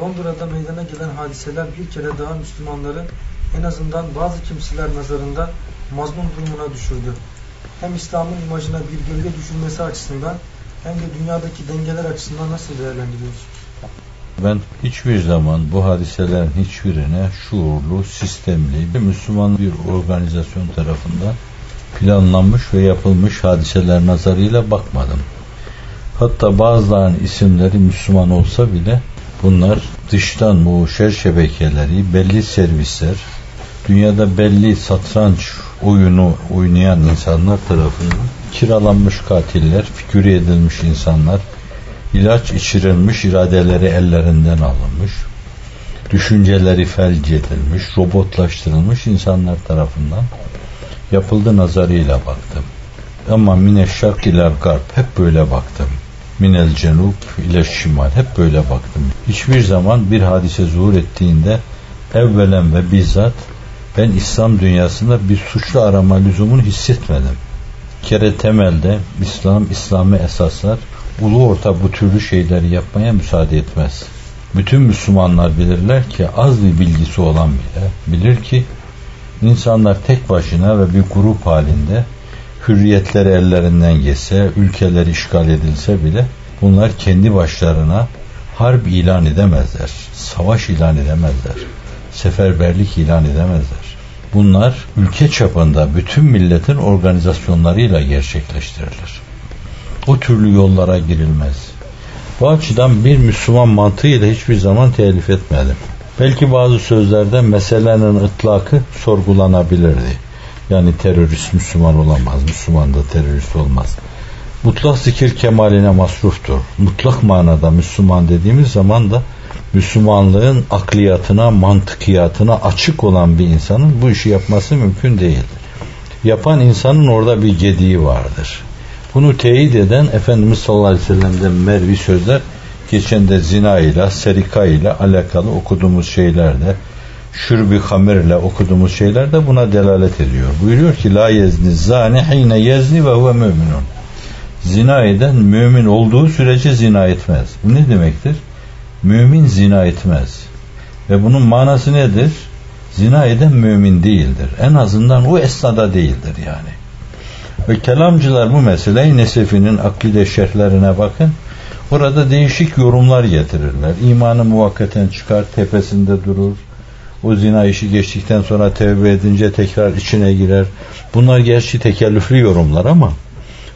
Londra'da meydana gelen hadiseler bir kere daha Müslümanları en azından bazı kimseler nazarında mazlum durumuna düşürdü. Hem İslam'ın imajına bir gölge düşürmesi açısından hem de dünyadaki dengeler açısından nasıl değerlendiriyorsunuz? Ben hiçbir zaman bu hadiselerin hiçbirine şuurlu, sistemli, bir Müslüman bir organizasyon tarafından planlanmış ve yapılmış hadiseler nazarıyla bakmadım. Hatta bazılarının isimleri Müslüman olsa bile bunlar dıştan bu şer şebekeleri, belli servisler, dünyada belli satranç oyunu oynayan insanlar tarafından kiralanmış katiller, figüre edilmiş insanlar, ilaç içirilmiş, iradeleri ellerinden alınmış, düşünceleri felç edilmiş, robotlaştırılmış insanlar tarafından yapıldı nazarıyla baktım. Ama mine şark ile garp hep böyle baktım. Minel cenub ile şimal hep böyle baktım. Hiçbir zaman bir hadise zuhur ettiğinde evvelen ve bizzat ben İslam dünyasında bir suçlu arama lüzumunu hissetmedim. Kere temelde İslam, İslami esaslar ulu orta bu türlü şeyleri yapmaya müsaade etmez. Bütün Müslümanlar bilirler ki az bir bilgisi olan bile bilir ki insanlar tek başına ve bir grup halinde hürriyetleri ellerinden geçse, ülkeleri işgal edilse bile bunlar kendi başlarına harp ilan edemezler, savaş ilan edemezler, seferberlik ilan edemezler. Bunlar ülke çapında bütün milletin organizasyonlarıyla gerçekleştirilir. O türlü yollara girilmez. Bu açıdan bir Müslüman mantığıyla hiçbir zaman telif etmedim. Belki bazı sözlerde meselenin ıtlakı sorgulanabilirdi. Yani terörist Müslüman olamaz, Müslüman da terörist olmaz. Mutlak zikir kemaline masruftur. Mutlak manada Müslüman dediğimiz zaman da Müslümanlığın akliyatına, mantıkiyatına açık olan bir insanın bu işi yapması mümkün değildir. Yapan insanın orada bir gediği vardır. Bunu teyit eden Efendimiz sallallahu aleyhi ve sellem'den mervi sözler geçen de zina ile, serika ile alakalı okuduğumuz şeylerde şürbi hamirle okuduğumuz şeyler de buna delalet ediyor. Buyuruyor ki la yezni zani hine yezni ve huve müminun. Zina eden mümin olduğu sürece zina etmez. Bu ne demektir? Mümin zina etmez. Ve bunun manası nedir? Zina eden mümin değildir. En azından o esnada değildir yani. Ve kelamcılar bu meseleyi Nesefi'nin akide şerhlerine bakın. Orada değişik yorumlar getirirler. İmanı muvakkaten çıkar, tepesinde durur. O zina işi geçtikten sonra tevbe edince tekrar içine girer. Bunlar gerçi tekellüflü yorumlar ama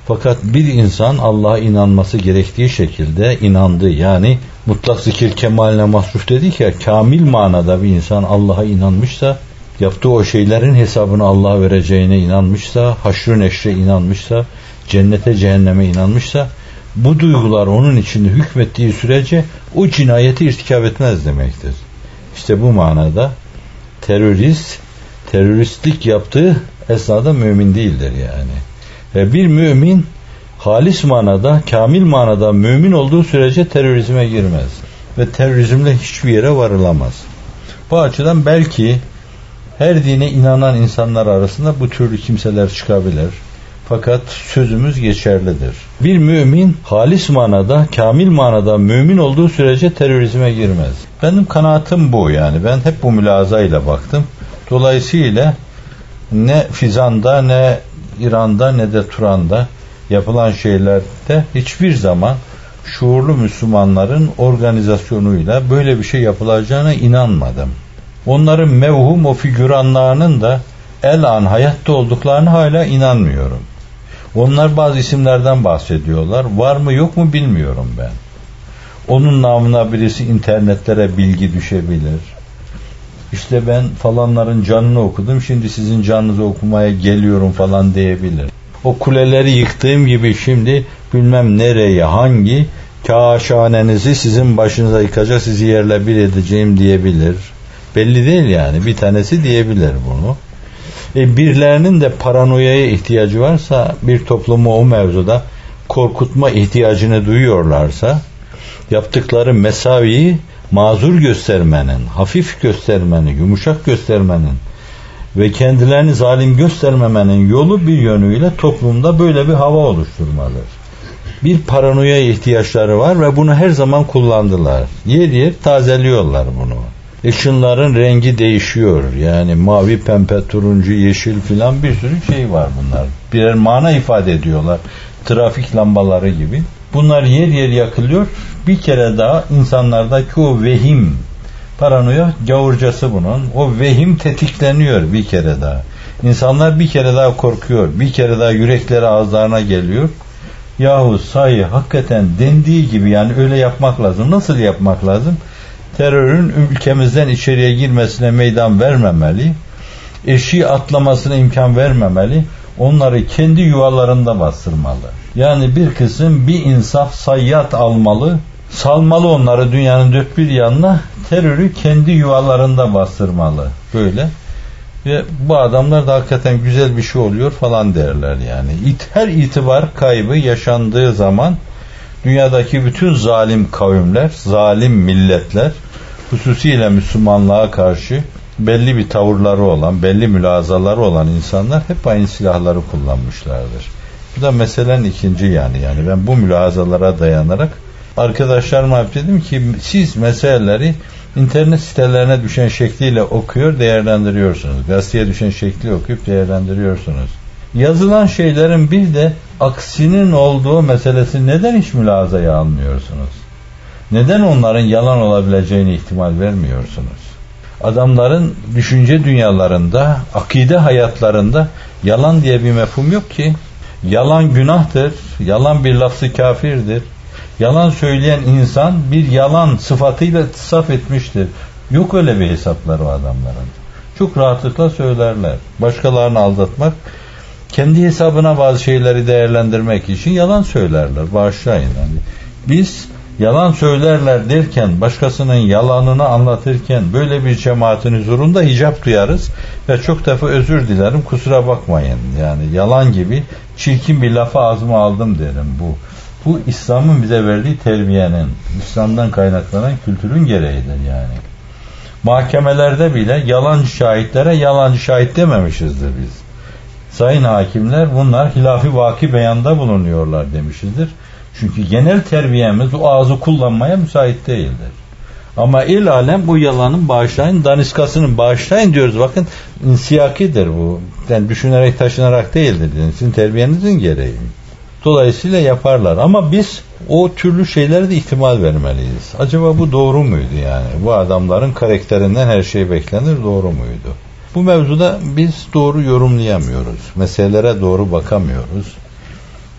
fakat bir insan Allah'a inanması gerektiği şekilde inandı. Yani mutlak zikir kemaline mahsuf dedik ya kamil manada bir insan Allah'a inanmışsa yaptığı o şeylerin hesabını Allah'a vereceğine inanmışsa, haşrı neşre inanmışsa, cennete cehenneme inanmışsa bu duygular onun içinde hükmettiği sürece o cinayeti irtikap etmez demektir. İşte bu manada terörist teröristlik yaptığı esnada mümin değildir yani. Ve bir mümin halis manada, kamil manada mümin olduğu sürece terörizme girmez. Ve terörizmle hiçbir yere varılamaz. Bu açıdan belki her dine inanan insanlar arasında bu türlü kimseler çıkabilir. Fakat sözümüz geçerlidir. Bir mümin halis manada, kamil manada mümin olduğu sürece terörizme girmez. Benim kanaatim bu yani. Ben hep bu mülazayla baktım. Dolayısıyla ne Fizan'da ne İran'da ne de Turan'da yapılan şeylerde hiçbir zaman şuurlu Müslümanların organizasyonuyla böyle bir şey yapılacağına inanmadım. Onların mevhum o figüranlarının da el an hayatta olduklarını hala inanmıyorum. Onlar bazı isimlerden bahsediyorlar. Var mı yok mu bilmiyorum ben. Onun namına birisi internetlere bilgi düşebilir. İşte ben falanların canını okudum şimdi sizin canınızı okumaya geliyorum falan diyebilir. O kuleleri yıktığım gibi şimdi bilmem nereye hangi kaşanenizi sizin başınıza yıkacak sizi yerle bir edeceğim diyebilir. Belli değil yani bir tanesi diyebilir bunu. E, birilerinin de paranoyaya ihtiyacı varsa bir toplumu o mevzuda korkutma ihtiyacını duyuyorlarsa yaptıkları mesaviyi mazur göstermenin, hafif göstermenin, yumuşak göstermenin ve kendilerini zalim göstermemenin yolu bir yönüyle toplumda böyle bir hava oluşturmalıdır. bir paranoya ihtiyaçları var ve bunu her zaman kullandılar. Yer yer tazeliyorlar bunu. Işınların rengi değişiyor. Yani mavi, pembe, turuncu, yeşil filan bir sürü şey var bunlar. Birer mana ifade ediyorlar. Trafik lambaları gibi. Bunlar yer yer yakılıyor. Bir kere daha insanlardaki o vehim, paranoya gavurcası bunun. O vehim tetikleniyor bir kere daha. İnsanlar bir kere daha korkuyor. Bir kere daha yürekleri ağızlarına geliyor. Yahu sayı hakikaten dendiği gibi yani öyle yapmak lazım. Nasıl yapmak lazım? Terörün ülkemizden içeriye girmesine meydan vermemeli. Eşiği atlamasına imkan vermemeli. Onları kendi yuvalarında bastırmalı. Yani bir kısım bir insaf sayyat almalı. Salmalı onları dünyanın dört bir yanına. Terörü kendi yuvalarında bastırmalı. Böyle. Ve bu adamlar da hakikaten güzel bir şey oluyor falan derler yani. İt, her itibar kaybı yaşandığı zaman dünyadaki bütün zalim kavimler, zalim milletler hususiyle Müslümanlığa karşı belli bir tavırları olan, belli mülazaları olan insanlar hep aynı silahları kullanmışlardır. Bu da meselenin ikinci yani. Yani ben bu mülazalara dayanarak arkadaşlarıma dedim ki siz meseleleri internet sitelerine düşen şekliyle okuyor, değerlendiriyorsunuz. Gazeteye düşen şekli okuyup değerlendiriyorsunuz. Yazılan şeylerin bir de aksinin olduğu meselesi neden hiç mülazaya almıyorsunuz? Neden onların yalan olabileceğini ihtimal vermiyorsunuz? Adamların düşünce dünyalarında, akide hayatlarında yalan diye bir mefhum yok ki. Yalan günahtır, yalan bir lafzı kafirdir. Yalan söyleyen insan bir yalan sıfatıyla saf etmiştir. Yok öyle bir hesapları adamların. Çok rahatlıkla söylerler. Başkalarını aldatmak, kendi hesabına bazı şeyleri değerlendirmek için yalan söylerler. Bağışlayın. Yani biz yalan söylerler derken, başkasının yalanını anlatırken böyle bir cemaatin huzurunda hicap duyarız ve çok defa özür dilerim kusura bakmayın. Yani yalan gibi çirkin bir lafa ağzıma aldım derim bu. Bu İslam'ın bize verdiği terbiyenin, İslam'dan kaynaklanan kültürün gereğidir yani. Mahkemelerde bile yalancı şahitlere yalancı şahit dememişizdir biz. Sayın hakimler bunlar hilafi vaki beyanda bulunuyorlar demişizdir. Çünkü genel terbiyemiz o ağzı kullanmaya müsait değildir. Ama il alem bu yalanın bağışlayın, daniskasının bağışlayın diyoruz. Bakın insiyakidir bu. Yani düşünerek taşınarak değildir. Yani sizin terbiyenizin gereği. Dolayısıyla yaparlar. Ama biz o türlü şeylere de ihtimal vermeliyiz. Acaba bu doğru muydu yani? Bu adamların karakterinden her şey beklenir doğru muydu? Bu mevzuda biz doğru yorumlayamıyoruz. Meselelere doğru bakamıyoruz.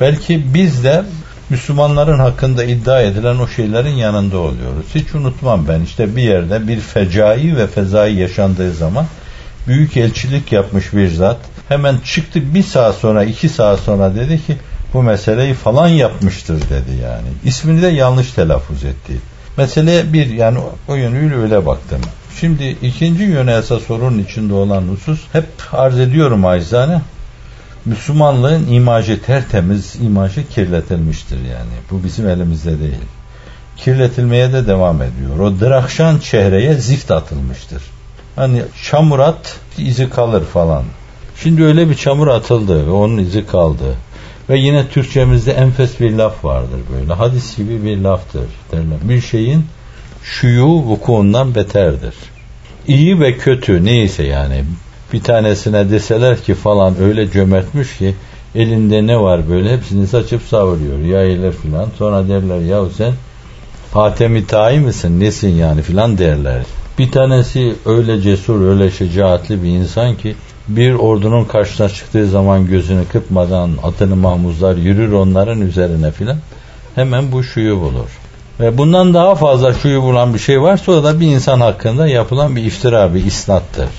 Belki biz de Müslümanların hakkında iddia edilen o şeylerin yanında oluyoruz. Hiç unutmam ben işte bir yerde bir fecai ve fezai yaşandığı zaman büyük elçilik yapmış bir zat hemen çıktı bir saat sonra iki saat sonra dedi ki bu meseleyi falan yapmıştır dedi yani. İsmini de yanlış telaffuz etti. Meseleye bir yani o yönüyle öyle baktım. Şimdi ikinci yöne esas sorunun içinde olan husus hep arz ediyorum acizane. Müslümanlığın imajı tertemiz, imajı kirletilmiştir yani. Bu bizim elimizde değil. Kirletilmeye de devam ediyor. O drakşan çehreye zift atılmıştır. Hani çamur at izi kalır falan. Şimdi öyle bir çamur atıldı ve onun izi kaldı. Ve yine Türkçemizde enfes bir laf vardır böyle. Hadis gibi bir laftır derler. Bir şeyin şuyu vukuundan beterdir. İyi ve kötü neyse yani bir tanesine deseler ki falan öyle cömertmiş ki elinde ne var böyle hepsini saçıp savuruyor yayılır filan sonra derler ya sen Hatemi Tayi misin nesin yani filan derler. Bir tanesi öyle cesur öyle şecaatli bir insan ki bir ordunun karşısına çıktığı zaman gözünü kırpmadan atını mahmuzlar yürür onların üzerine filan hemen bu şuyu bulur. Ve bundan daha fazla şuyu bulan bir şey varsa o da bir insan hakkında yapılan bir iftira, bir isnattır.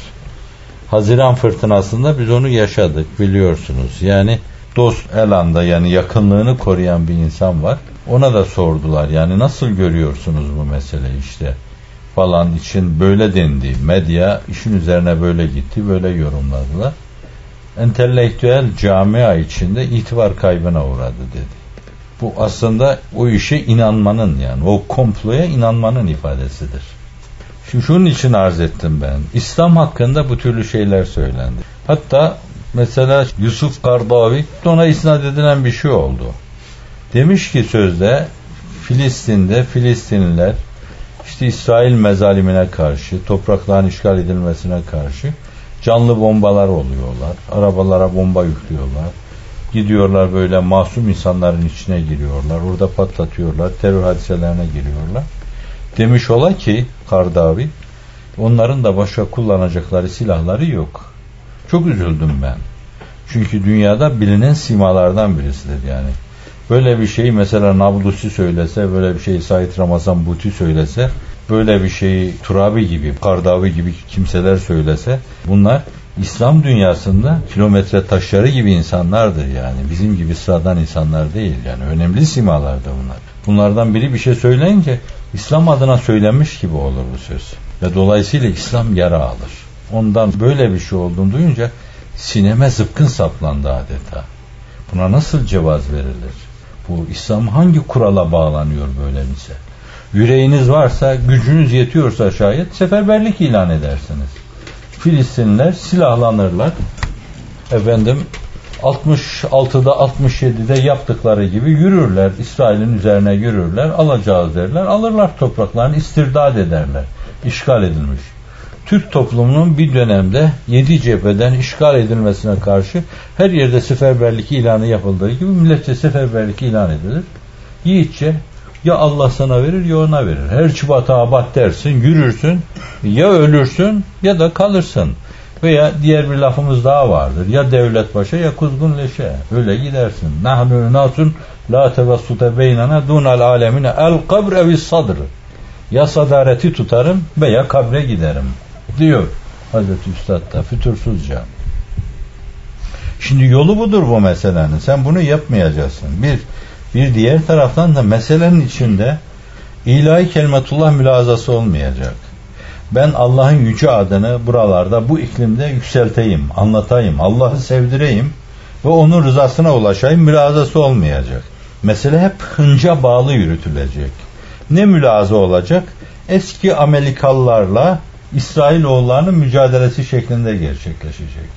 Haziran fırtınasında biz onu yaşadık biliyorsunuz. Yani dost elanda yani yakınlığını koruyan bir insan var. Ona da sordular yani nasıl görüyorsunuz bu meseleyi işte falan için böyle dendi. Medya işin üzerine böyle gitti, böyle yorumladılar. Entelektüel camia içinde itibar kaybına uğradı dedi. Bu aslında o işe inanmanın yani o komploya inanmanın ifadesidir. Şimdi şunun için arz ettim ben. İslam hakkında bu türlü şeyler söylendi. Hatta mesela Yusuf Kardavi ona isnat edilen bir şey oldu. Demiş ki sözde Filistin'de Filistinliler işte İsrail mezalimine karşı, toprakların işgal edilmesine karşı canlı bombalar oluyorlar. Arabalara bomba yüklüyorlar. Gidiyorlar böyle masum insanların içine giriyorlar. Orada patlatıyorlar. Terör hadiselerine giriyorlar. Demiş ola ki Kardavi onların da başka kullanacakları silahları yok. Çok üzüldüm ben. Çünkü dünyada bilinen simalardan birisidir yani. Böyle bir şeyi mesela Nablusi söylese, böyle bir şeyi Said Ramazan Buti söylese, böyle bir şeyi Turabi gibi, Kardavi gibi kimseler söylese, bunlar İslam dünyasında kilometre taşları gibi insanlardır yani. Bizim gibi sıradan insanlar değil yani. Önemli simalardır bunlar. Bunlardan biri bir şey söyleyince İslam adına söylenmiş gibi olur bu söz. Ve dolayısıyla İslam yara alır. Ondan böyle bir şey olduğunu duyunca sineme zıpkın saplandı adeta. Buna nasıl cevaz verilir? Bu İslam hangi kurala bağlanıyor böyle bize? Yüreğiniz varsa, gücünüz yetiyorsa şayet seferberlik ilan edersiniz. Filistinliler silahlanırlar. Efendim 66'da 67'de yaptıkları gibi yürürler. İsrail'in üzerine yürürler. Alacağız derler. Alırlar topraklarını istirdad ederler. İşgal edilmiş. Türk toplumunun bir dönemde yedi cepheden işgal edilmesine karşı her yerde seferberlik ilanı yapıldığı gibi milletçe seferberlik ilan edilir. Yiğitçe ya Allah sana verir ya ona verir. Her çubata abat dersin, yürürsün, ya ölürsün ya da kalırsın. Veya diğer bir lafımız daha vardır. Ya devlet başa ya kuzgun leşe. Öyle gidersin. Nahnu nasun la tevassute beynana dunal alemine el kabr evis sadr. Ya sadareti tutarım veya kabre giderim diyor Hazreti Üstad da fütursuzca. Şimdi yolu budur bu meselenin. Sen bunu yapmayacaksın. Bir, bir diğer taraftan da meselenin içinde ilahi kelimetullah mülazası olmayacak. Ben Allah'ın yüce adını buralarda bu iklimde yükselteyim, anlatayım, Allah'ı sevdireyim ve onun rızasına ulaşayım mülazası olmayacak. Mesele hep hınca bağlı yürütülecek. Ne mülaza olacak? Eski Amerikalılarla İsrailoğullarının mücadelesi şeklinde gerçekleşecek.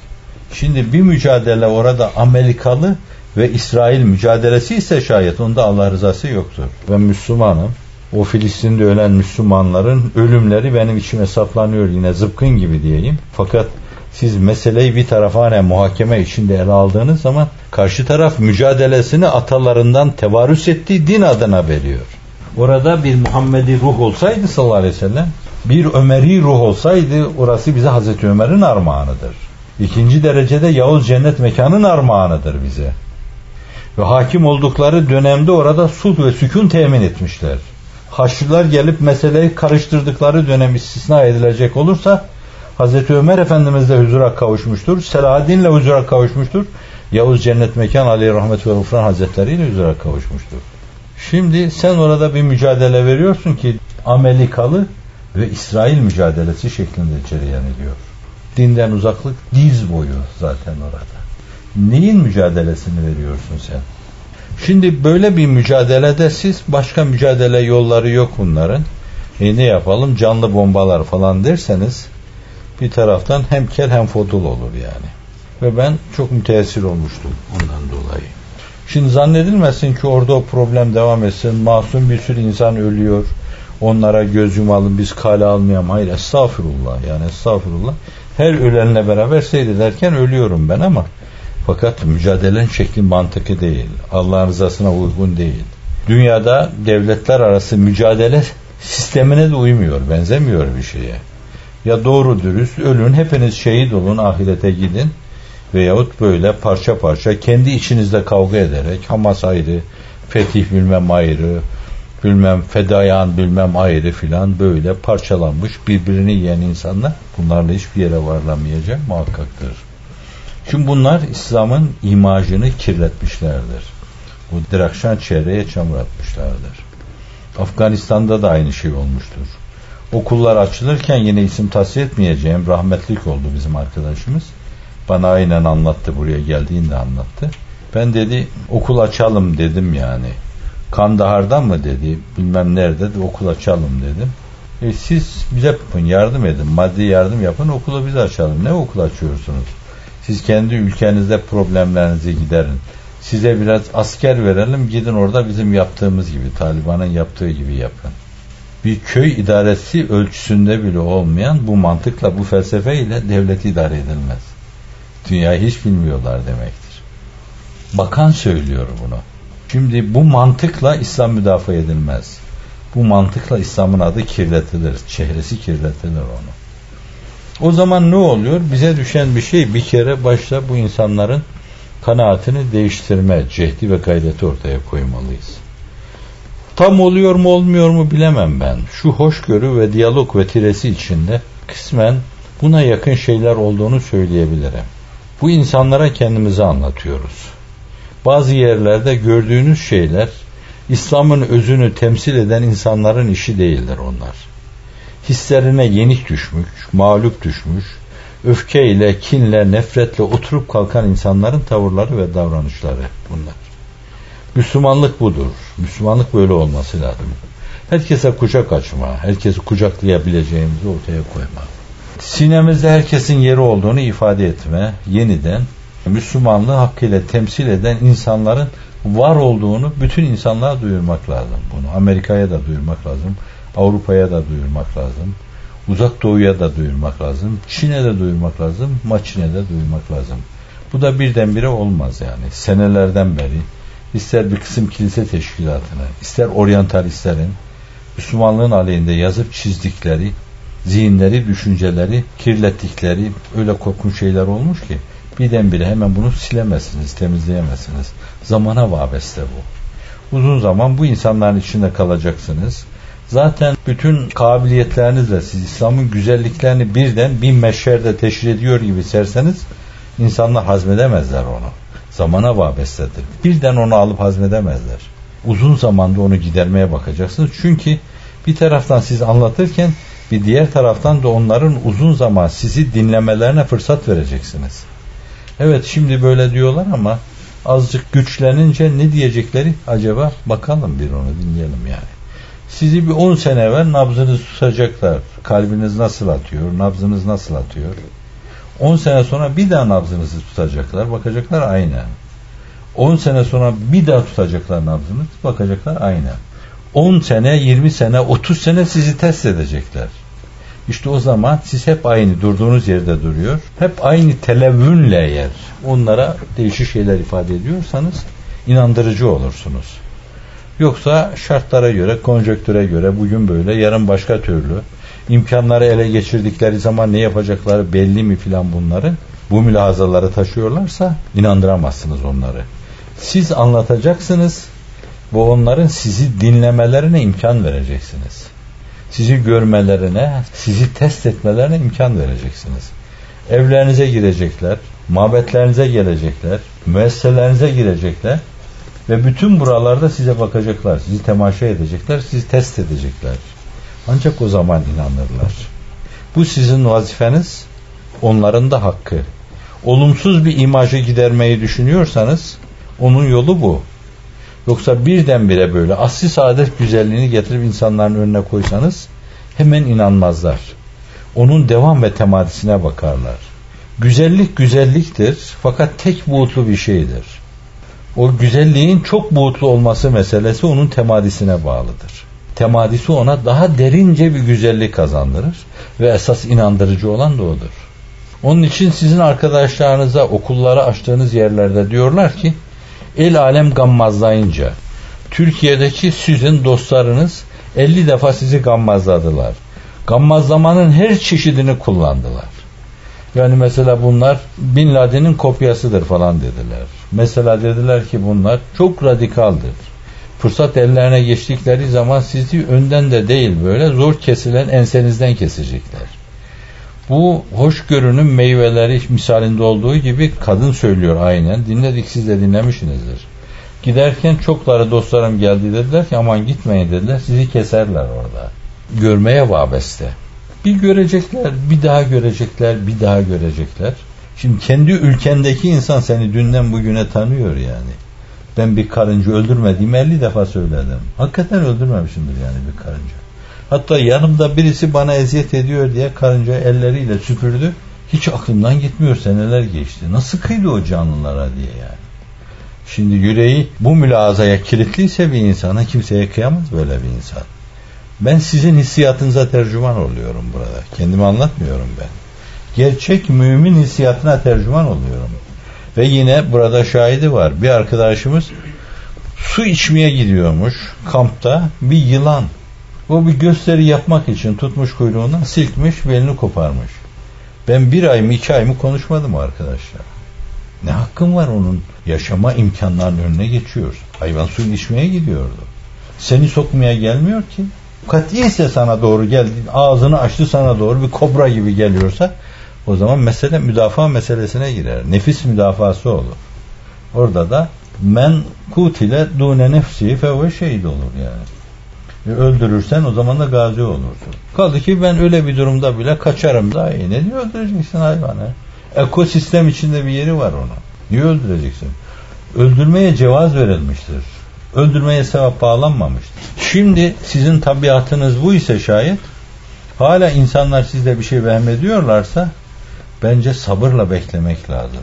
Şimdi bir mücadele orada Amerikalı ve İsrail mücadelesi ise şayet onda Allah rızası yoktur. Ben Müslümanım. O Filistin'de ölen Müslümanların ölümleri benim içime saplanıyor yine zıpkın gibi diyeyim. Fakat siz meseleyi bir tarafa hani muhakeme içinde ele aldığınız zaman karşı taraf mücadelesini atalarından tevarüs ettiği din adına veriyor. Orada bir Muhammedi ruh olsaydı sallallahu aleyhi ve sellem bir Ömeri ruh olsaydı orası bize Hazreti Ömer'in armağanıdır. İkinci derecede Yavuz cennet mekanın armağanıdır bize. Ve hakim oldukları dönemde orada sulh ve sükun temin etmişler. Haçlılar gelip meseleyi karıştırdıkları dönem istisna edilecek olursa Hazreti Ömer Efendimiz de huzura kavuşmuştur. Selahaddin ile huzura kavuşmuştur. Yavuz Cennet Mekan Ali Rahmet ve Ufran Hazretleri ile huzura kavuşmuştur. Şimdi sen orada bir mücadele veriyorsun ki Amerikalı ve İsrail mücadelesi şeklinde cereyan ediyor. Dinden uzaklık diz boyu zaten orada. Neyin mücadelesini veriyorsun sen? Şimdi böyle bir mücadelede siz başka mücadele yolları yok bunların. E ne yapalım canlı bombalar falan derseniz bir taraftan hem kel hem fodul olur yani. Ve ben çok müteessir olmuştum ondan dolayı. Şimdi zannedilmesin ki orada o problem devam etsin. Masum bir sürü insan ölüyor. Onlara göz yumalım biz kale almayalım. Hayır estağfurullah yani estağfurullah. Her ölenle beraber seyrederken ölüyorum ben ama fakat mücadelenin şekli mantıklı değil. Allah'ın rızasına uygun değil. Dünyada devletler arası mücadele sistemine de uymuyor, benzemiyor bir şeye. Ya doğru dürüst ölün, hepiniz şehit olun, ahirete gidin. Veyahut böyle parça parça kendi içinizde kavga ederek Hamas ayrı, Fetih bilmem ayrı, bilmem fedayan bilmem ayrı filan böyle parçalanmış birbirini yiyen insanlar bunlarla hiçbir yere varlamayacak muhakkaktır. Şimdi bunlar İslam'ın imajını kirletmişlerdir. Bu Drakşan çevreye çamur atmışlardır. Afganistan'da da aynı şey olmuştur. Okullar açılırken yine isim tahsil etmeyeceğim rahmetlik oldu bizim arkadaşımız. Bana aynen anlattı buraya geldiğinde anlattı. Ben dedi okul açalım dedim yani. Kandahar'dan mı dedi bilmem nerede de okul açalım dedim. E siz bize yapın yardım edin maddi yardım yapın okulu biz açalım. Ne okul açıyorsunuz? Siz kendi ülkenizde problemlerinizi giderin. Size biraz asker verelim gidin orada bizim yaptığımız gibi Taliban'ın yaptığı gibi yapın. Bir köy idaresi ölçüsünde bile olmayan bu mantıkla bu felsefeyle devlet idare edilmez. Dünyayı hiç bilmiyorlar demektir. Bakan söylüyor bunu. Şimdi bu mantıkla İslam müdafaa edilmez. Bu mantıkla İslam'ın adı kirletilir. Çehresi kirletilir onu. O zaman ne oluyor? Bize düşen bir şey bir kere başta bu insanların kanaatini değiştirme cehdi ve gayreti ortaya koymalıyız. Tam oluyor mu olmuyor mu bilemem ben. Şu hoşgörü ve diyalog vetiresi içinde kısmen buna yakın şeyler olduğunu söyleyebilirim. Bu insanlara kendimizi anlatıyoruz. Bazı yerlerde gördüğünüz şeyler İslam'ın özünü temsil eden insanların işi değildir onlar. Hislerine yenik düşmüş, mağlup düşmüş, öfkeyle, kinle, nefretle oturup kalkan insanların tavırları ve davranışları bunlar. Müslümanlık budur. Müslümanlık böyle olması lazım. Herkese kucak açma, herkesi kucaklayabileceğimizi ortaya koyma. Sinemizde herkesin yeri olduğunu ifade etme, yeniden Müslümanlığı hakkıyla temsil eden insanların var olduğunu bütün insanlığa duyurmak lazım. Bunu Amerika'ya da duyurmak lazım. Avrupa'ya da duyurmak lazım. Uzak Doğu'ya da duyurmak lazım. Çin'e de duyurmak lazım. Maçin'e de duyurmak lazım. Bu da birdenbire olmaz yani. Senelerden beri ister bir kısım kilise teşkilatını, ister oryantalistlerin Müslümanlığın aleyhinde yazıp çizdikleri, zihinleri, düşünceleri kirlettikleri öyle korkunç şeyler olmuş ki birdenbire hemen bunu silemezsiniz, temizleyemezsiniz. Zamana vabeste bu. Uzun zaman bu insanların içinde kalacaksınız. Zaten bütün kabiliyetlerinizle siz İslam'ın güzelliklerini birden bin meşherde teşhir ediyor gibi serseniz insanlar hazmedemezler onu. Zamana vabestedir. Birden onu alıp hazmedemezler. Uzun zamanda onu gidermeye bakacaksınız. Çünkü bir taraftan siz anlatırken bir diğer taraftan da onların uzun zaman sizi dinlemelerine fırsat vereceksiniz. Evet şimdi böyle diyorlar ama azıcık güçlenince ne diyecekleri acaba bakalım bir onu dinleyelim yani. Sizi bir 10 sene evvel nabzınızı tutacaklar. Kalbiniz nasıl atıyor, nabzınız nasıl atıyor. 10 sene sonra bir daha nabzınızı tutacaklar, bakacaklar aynen. 10 sene sonra bir daha tutacaklar nabzınız, bakacaklar aynen. 10 sene, 20 sene, 30 sene sizi test edecekler. İşte o zaman siz hep aynı durduğunuz yerde duruyor. Hep aynı televünle yer. Onlara değişik şeyler ifade ediyorsanız inandırıcı olursunuz. Yoksa şartlara göre, konjöktüre göre bugün böyle, yarın başka türlü. imkanları ele geçirdikleri zaman ne yapacakları belli mi filan bunların. Bu mülahazaları taşıyorlarsa inandıramazsınız onları. Siz anlatacaksınız ve onların sizi dinlemelerine imkan vereceksiniz sizi görmelerine, sizi test etmelerine imkan vereceksiniz. Evlerinize girecekler, mabetlerinize gelecekler, müesseselerinize girecekler ve bütün buralarda size bakacaklar, sizi temaşa edecekler, sizi test edecekler. Ancak o zaman inanırlar. Bu sizin vazifeniz, onların da hakkı. Olumsuz bir imajı gidermeyi düşünüyorsanız onun yolu bu. Yoksa birdenbire böyle asli saadet güzelliğini getirip insanların önüne koysanız hemen inanmazlar. Onun devam ve temadisine bakarlar. Güzellik güzelliktir fakat tek buğutlu bir şeydir. O güzelliğin çok buğutlu olması meselesi onun temadisine bağlıdır. Temadisi ona daha derince bir güzellik kazandırır ve esas inandırıcı olan da odur. Onun için sizin arkadaşlarınıza okulları açtığınız yerlerde diyorlar ki el alem gammazlayınca Türkiye'deki sizin dostlarınız 50 defa sizi gammazladılar. Gammazlamanın her çeşidini kullandılar. Yani mesela bunlar Bin Laden'in kopyasıdır falan dediler. Mesela dediler ki bunlar çok radikaldır. Fırsat ellerine geçtikleri zaman sizi önden de değil böyle zor kesilen ensenizden kesecekler. Bu hoşgörünün meyveleri misalinde olduğu gibi kadın söylüyor aynen. Dinledik siz de dinlemişsinizdir. Giderken çokları dostlarım geldi dediler ki aman gitmeyin dediler. Sizi keserler orada. Görmeye vabeste. Bir görecekler, bir daha görecekler, bir daha görecekler. Şimdi kendi ülkendeki insan seni dünden bugüne tanıyor yani. Ben bir karınca öldürmediğimi 50 defa söyledim. Hakikaten öldürmemişimdir yani bir karınca. Hatta yanımda birisi bana eziyet ediyor diye karınca elleriyle süpürdü. Hiç aklımdan gitmiyor seneler geçti. Nasıl kıydı o canlılara diye yani. Şimdi yüreği bu mülazaya kilitliyse bir insana kimseye kıyamaz böyle bir insan. Ben sizin hissiyatınıza tercüman oluyorum burada. Kendimi anlatmıyorum ben. Gerçek mümin hissiyatına tercüman oluyorum. Ve yine burada şahidi var. Bir arkadaşımız su içmeye gidiyormuş kampta bir yılan. O bir gösteri yapmak için tutmuş kuyruğundan silkmiş belini koparmış. Ben bir ay mı iki ay mı konuşmadım arkadaşlar. Ne hakkım var onun yaşama imkanlarının önüne geçiyor. Hayvan suyunu içmeye gidiyordu. Seni sokmaya gelmiyor ki. Katiyse sana doğru geldi, ağzını açtı sana doğru bir kobra gibi geliyorsa o zaman mesele müdafaa meselesine girer. Nefis müdafası olur. Orada da men kutile dune nefsi fevve şehit olur yani. E öldürürsen o zaman da gazi olursun. Kaldı ki ben öyle bir durumda bile kaçarım daha iyi. Ne diyor öldüreceksin hayvanı? Ekosistem içinde bir yeri var onun. Niye öldüreceksin? Öldürmeye cevaz verilmiştir. Öldürmeye sevap bağlanmamıştır. Şimdi sizin tabiatınız bu ise şayet hala insanlar sizde bir şey vehmediyorlarsa bence sabırla beklemek lazım.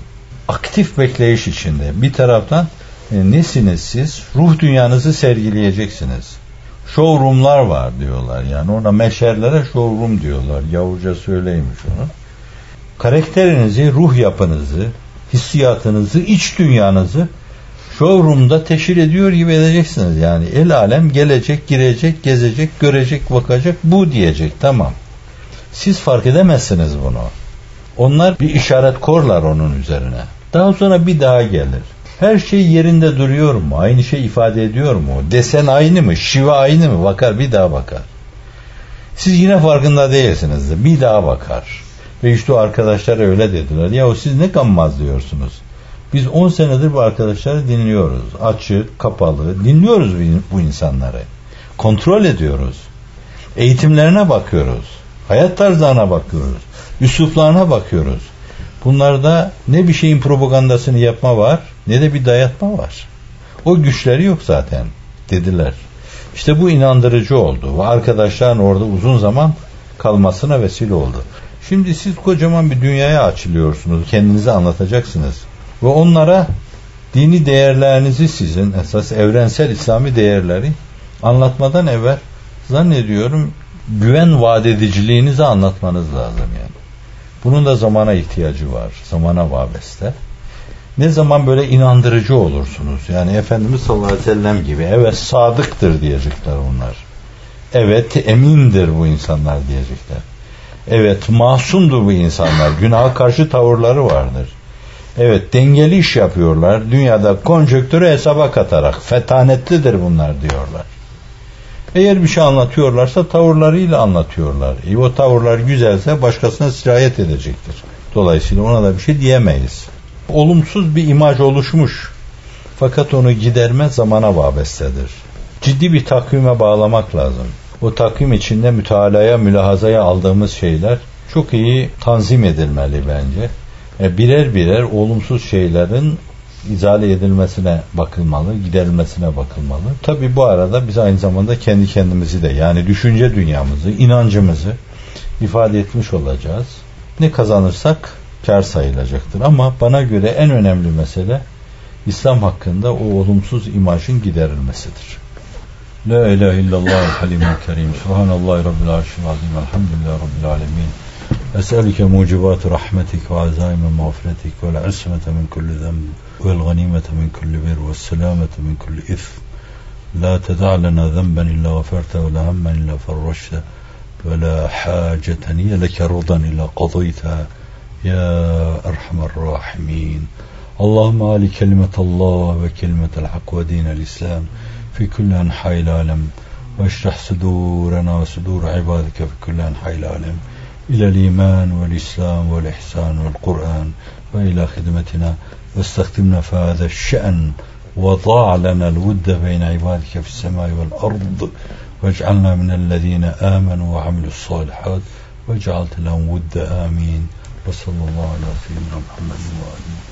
Aktif bekleyiş içinde bir taraftan e, nesiniz siz? Ruh dünyanızı sergileyeceksiniz. Showroomlar var diyorlar yani orada meşerlere showroom diyorlar. Yavurca söyleymiş onu. Karakterinizi, ruh yapınızı, hissiyatınızı, iç dünyanızı showroom'da teşhir ediyor gibi edeceksiniz. Yani el alem gelecek, girecek, gezecek, görecek, bakacak, bu diyecek tamam. Siz fark edemezsiniz bunu. Onlar bir işaret korlar onun üzerine. Daha sonra bir daha gelir. Her şey yerinde duruyor mu? Aynı şey ifade ediyor mu? Desen aynı mı? Şiva aynı mı? Bakar bir daha bakar. Siz yine farkında değilsiniz de bir daha bakar. Ve işte o arkadaşlar öyle dediler. Ya siz ne gammaz diyorsunuz? Biz 10 senedir bu arkadaşları dinliyoruz. Açık, kapalı. Dinliyoruz bu insanları. Kontrol ediyoruz. Eğitimlerine bakıyoruz. Hayat tarzlarına bakıyoruz. Üsluplarına bakıyoruz. Bunlarda ne bir şeyin propagandasını yapma var ne de bir dayatma var. O güçleri yok zaten dediler. İşte bu inandırıcı oldu ve arkadaşların orada uzun zaman kalmasına vesile oldu. Şimdi siz kocaman bir dünyaya açılıyorsunuz. Kendinizi anlatacaksınız. Ve onlara dini değerlerinizi sizin esas evrensel İslami değerleri anlatmadan evvel zannediyorum güven vaat ediciliğinizi anlatmanız lazım yani. Bunun da zamana ihtiyacı var. Zamana vabeste. Ne zaman böyle inandırıcı olursunuz. Yani Efendimiz sallallahu aleyhi ve sellem gibi evet sadıktır diyecekler onlar. Evet emindir bu insanlar diyecekler. Evet masumdur bu insanlar. Günaha karşı tavırları vardır. Evet dengeli iş yapıyorlar. Dünyada konjöktürü hesaba katarak fetanetlidir bunlar diyorlar. Eğer bir şey anlatıyorlarsa tavırlarıyla anlatıyorlar. E, o tavırlar güzelse başkasına sirayet edecektir. Dolayısıyla ona da bir şey diyemeyiz. Olumsuz bir imaj oluşmuş. Fakat onu giderme zamana vabestedir. Ciddi bir takvime bağlamak lazım. O takvim içinde mütalaya, mülahazaya aldığımız şeyler çok iyi tanzim edilmeli bence. E, birer birer olumsuz şeylerin izale edilmesine bakılmalı, giderilmesine bakılmalı. Tabi bu arada biz aynı zamanda kendi kendimizi de yani düşünce dünyamızı, inancımızı ifade etmiş olacağız. Ne kazanırsak kar sayılacaktır. Ama bana göre en önemli mesele İslam hakkında o olumsuz imajın giderilmesidir. La ilahe illallah halimul kerim. Subhanallahi rabbil arşil azim. Elhamdülillahi rabbil alemin. أسألك موجبات رحمتك وعزائم مغفرتك والعصمة من كل ذنب والغنيمة من كل بر والسلامة من كل إثم. لا تدع لنا ذنبا إلا غفرته ولا هما إلا فرجته. ولا حاجة هي لك رضا إلا قضيتها. يا أرحم الراحمين. اللهم آل كلمة الله وكلمة الحق ودين الإسلام في كل أنحاء العالم. واشرح صدورنا وصدور عبادك في كل أنحاء العالم. إلى الإيمان والإسلام والإحسان والقرآن وإلى خدمتنا. واستخدمنا في هذا الشأن وضاع لنا الود بين عبادك في السماء والأرض. واجعلنا من الذين آمنوا وعملوا الصالحات. وجعلت لهم ود آمين. وصلى الله على سيدنا محمد وآله.